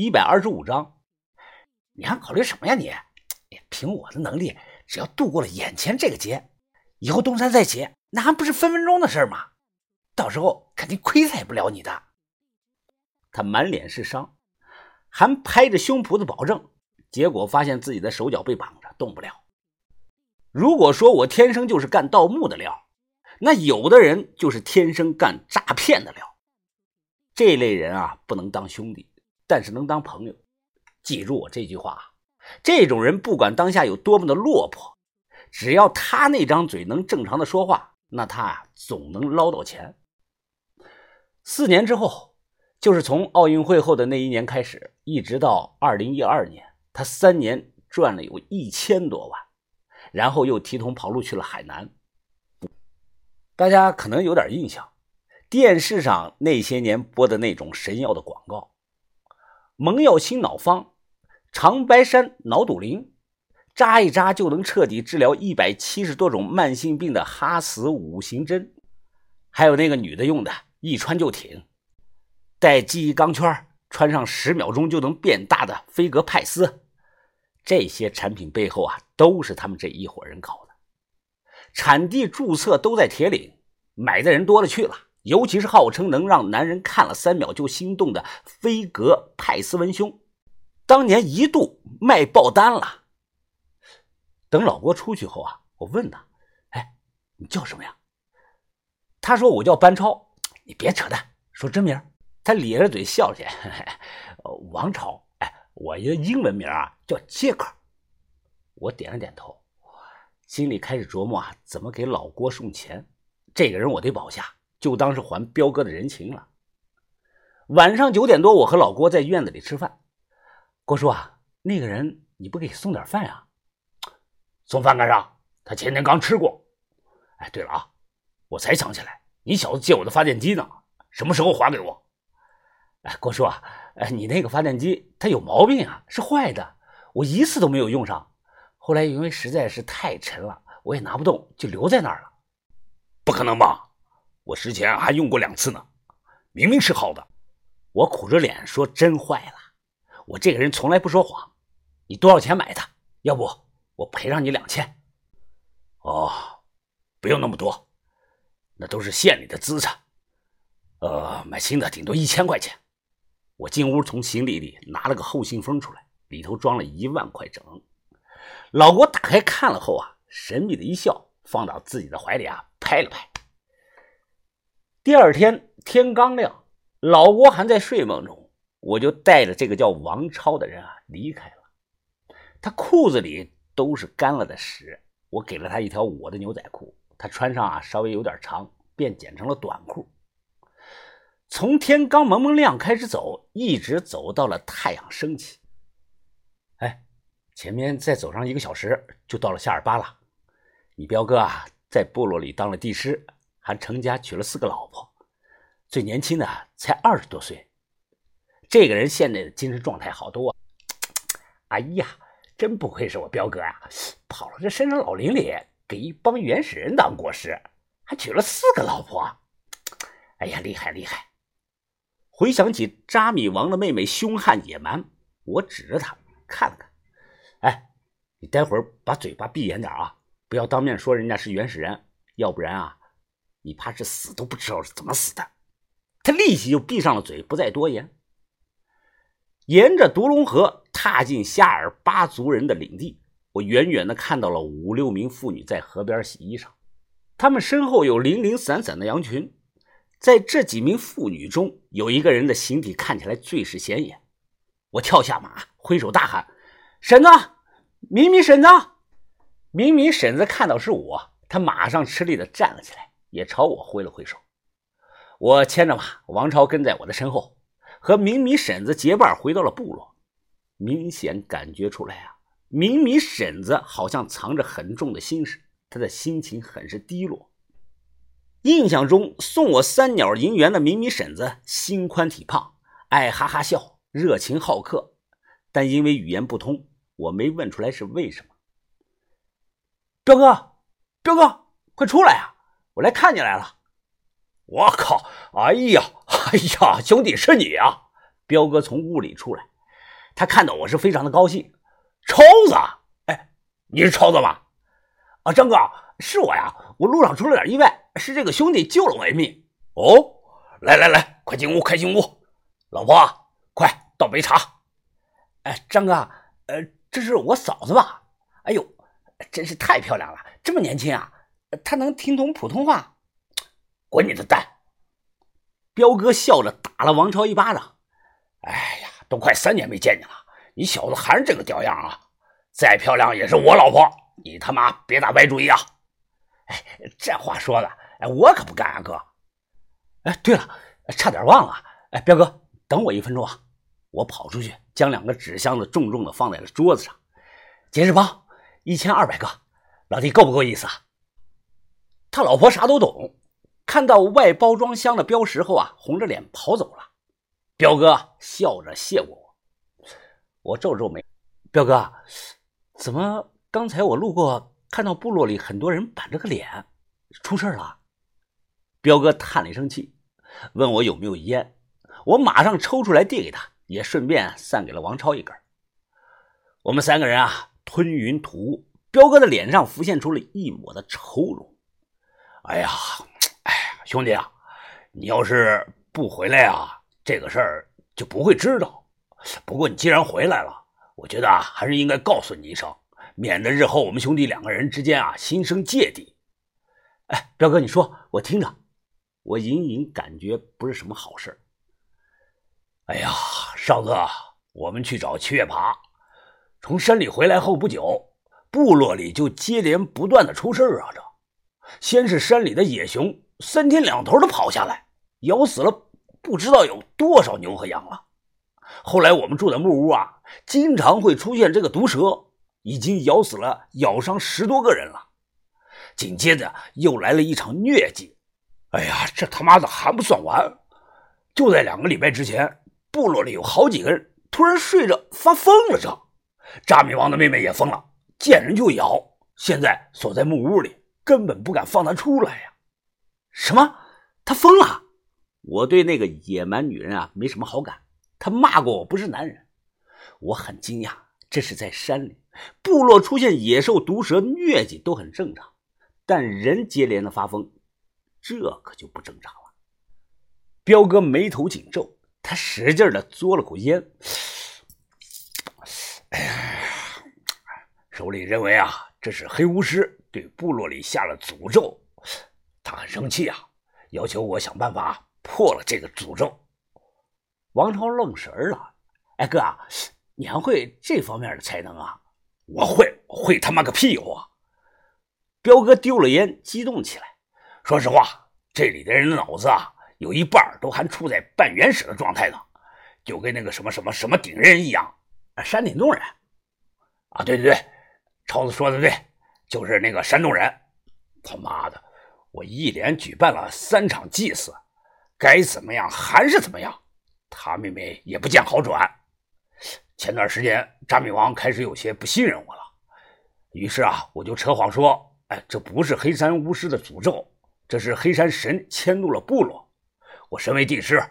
一百二十五章。你还考虑什么呀你？凭我的能力，只要度过了眼前这个劫，以后东山再起，那还不是分分钟的事吗？到时候肯定亏待不了你的。他满脸是伤，还拍着胸脯子保证，结果发现自己的手脚被绑着，动不了。如果说我天生就是干盗墓的料，那有的人就是天生干诈骗的料。这类人啊，不能当兄弟，但是能当朋友。记住我这句话：这种人不管当下有多么的落魄，只要他那张嘴能正常的说话，那他啊总能捞到钱。四年之后，就是从奥运会后的那一年开始，一直到二零一二年，他三年赚了有一千多万，然后又提桶跑路去了海南。大家可能有点印象。电视上那些年播的那种神药的广告，蒙药清脑方、长白山脑肚灵，扎一扎就能彻底治疗一百七十多种慢性病的哈斯五行针，还有那个女的用的，一穿就挺，带记忆钢圈，穿上十秒钟就能变大的飞格派斯，这些产品背后啊，都是他们这一伙人搞的，产地注册都在铁岭，买的人多了去了。尤其是号称能让男人看了三秒就心动的飞格派斯文胸，当年一度卖爆单了。等老郭出去后啊，我问他：“哎，你叫什么呀？”他说：“我叫班超。”你别扯淡，说真名。他咧着嘴笑去：“王朝。”哎，我的英文名啊叫杰克。我点了点头，心里开始琢磨啊，怎么给老郭送钱。这个人我得保下。就当是还彪哥的人情了。晚上九点多，我和老郭在院子里吃饭。郭叔啊，那个人你不给送点饭呀？送饭干啥？他前天刚吃过。哎，对了啊，我才想起来，你小子借我的发电机呢，什么时候还给我？哎，郭叔啊，哎，你那个发电机它有毛病啊，是坏的，我一次都没有用上。后来因为实在是太沉了，我也拿不动，就留在那儿了。不可能吧？我之前还用过两次呢，明明是好的。我苦着脸说：“真坏了。”我这个人从来不说谎。你多少钱买的？要不我赔上你两千？哦，不用那么多，那都是县里的资产。呃，买新的顶多一千块钱。我进屋从行李里拿了个厚信封出来，里头装了一万块整。老郭打开看了后啊，神秘的一笑，放到自己的怀里啊，拍了拍。第二天天刚亮，老郭还在睡梦中，我就带着这个叫王超的人啊离开了。他裤子里都是干了的屎，我给了他一条我的牛仔裤，他穿上啊稍微有点长，便剪成了短裤。从天刚蒙蒙亮开始走，一直走到了太阳升起。哎，前面再走上一个小时就到了夏尔巴了。你彪哥啊，在部落里当了帝师。还成家娶了四个老婆，最年轻的才二十多岁。这个人现在的精神状态好多啊。哎呀，真不愧是我彪哥啊！跑到这深山老林里给一帮原始人当国师，还娶了四个老婆。哎呀，厉害厉害！回想起扎米王的妹妹凶悍野蛮，我指着他看了看。哎，你待会儿把嘴巴闭严点啊，不要当面说人家是原始人，要不然啊。你怕是死都不知道是怎么死的，他立即就闭上了嘴，不再多言。沿着独龙河踏进夏尔巴族人的领地，我远远的看到了五六名妇女在河边洗衣裳，他们身后有零零散散的羊群。在这几名妇女中，有一个人的形体看起来最是显眼。我跳下马，挥手大喊：“婶子，明明婶子！”明明婶子看到是我，她马上吃力的站了起来。也朝我挥了挥手，我牵着马，王超跟在我的身后，和明米婶子结伴回到了部落。明显感觉出来啊，明米婶子好像藏着很重的心事，她的心情很是低落。印象中送我三鸟银元的明米婶子心宽体胖，爱哈哈笑，热情好客，但因为语言不通，我没问出来是为什么。彪哥，彪哥，快出来啊！我来看你来了，我靠！哎呀，哎呀，兄弟是你啊！彪哥从屋里出来，他看到我是非常的高兴。超子，哎，你是超子吗？啊，张哥，是我呀！我路上出了点意外，是这个兄弟救了我一命。哦，来来来，快进屋，快进屋。老婆，快倒杯茶。哎，张哥，呃，这是我嫂子吧？哎呦，真是太漂亮了，这么年轻啊！他能听懂普通话？滚你的蛋！彪哥笑着打了王超一巴掌。哎呀，都快三年没见你了，你小子还是这个屌样啊！再漂亮也是我老婆，你他妈别打歪主意啊！哎，这话说的，哎，我可不干啊，哥。哎，对了，差点忘了，哎，彪哥，等我一分钟啊！我跑出去，将两个纸箱子重重的放在了桌子上。节日包，一千二百个，老弟够不够意思啊？他老婆啥都懂。看到外包装箱的标识后啊，红着脸跑走了。彪哥笑着谢过我，我皱皱眉。彪哥，怎么刚才我路过看到部落里很多人板着个脸，出事了？彪哥叹了一声气，问我有没有烟。我马上抽出来递给他，也顺便散给了王超一根。我们三个人啊，吞云吐雾。彪哥的脸上浮现出了一抹的愁容。哎呀！哎兄弟啊，你要是不回来啊，这个事儿就不会知道。不过你既然回来了，我觉得啊，还是应该告诉你一声，免得日后我们兄弟两个人之间啊心生芥蒂。哎，彪哥，你说我听着，我隐隐感觉不是什么好事。哎呀，少哥，我们去找七月爬，从山里回来后不久，部落里就接连不断的出事儿啊！这先是山里的野熊。三天两头的跑下来，咬死了不知道有多少牛和羊了。后来我们住的木屋啊，经常会出现这个毒蛇，已经咬死了、咬伤十多个人了。紧接着又来了一场疟疾。哎呀，这他妈的还不算完！就在两个礼拜之前，部落里有好几个人突然睡着发疯了。这扎米王的妹妹也疯了，见人就咬，现在锁在木屋里，根本不敢放他出来呀。什么？他疯了？我对那个野蛮女人啊没什么好感。她骂过我不是男人，我很惊讶。这是在山里，部落出现野兽、毒蛇、疟疾都很正常，但人接连的发疯，这可就不正常了。彪哥眉头紧皱，他使劲的嘬了口烟。哎呀，首领认为啊，这是黑巫师对部落里下了诅咒。他很生气啊，要求我想办法破了这个诅咒。王超愣神了，哎哥，你还会这方面的才能啊？我会，会他妈个屁话！彪哥丢了烟，激动起来。说实话，这里的人脑子啊，有一半都还处在半原始的状态呢，就跟那个什么什么什么顶人一样，山顶洞人。啊，对对对，超子说的对，就是那个山洞人。他妈的！我一连举办了三场祭祀，该怎么样还是怎么样，他妹妹也不见好转。前段时间，扎米王开始有些不信任我了，于是啊，我就扯谎说：“哎，这不是黑山巫师的诅咒，这是黑山神迁怒了部落。我身为帝师，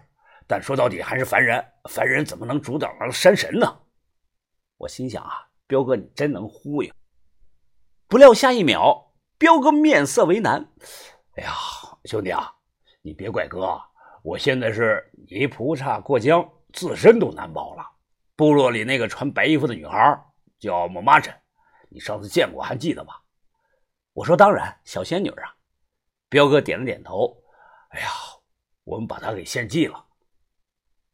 但说到底还是凡人，凡人怎么能阻挡了山神呢？”我心想啊，彪哥你真能忽悠。不料下一秒。彪哥面色为难，哎呀，兄弟啊，你别怪哥，我现在是泥菩萨过江，自身都难保了。部落里那个穿白衣服的女孩叫莫玛珍，你上次见过还记得吧？我说当然，小仙女啊。彪哥点了点头。哎呀，我们把她给献祭了。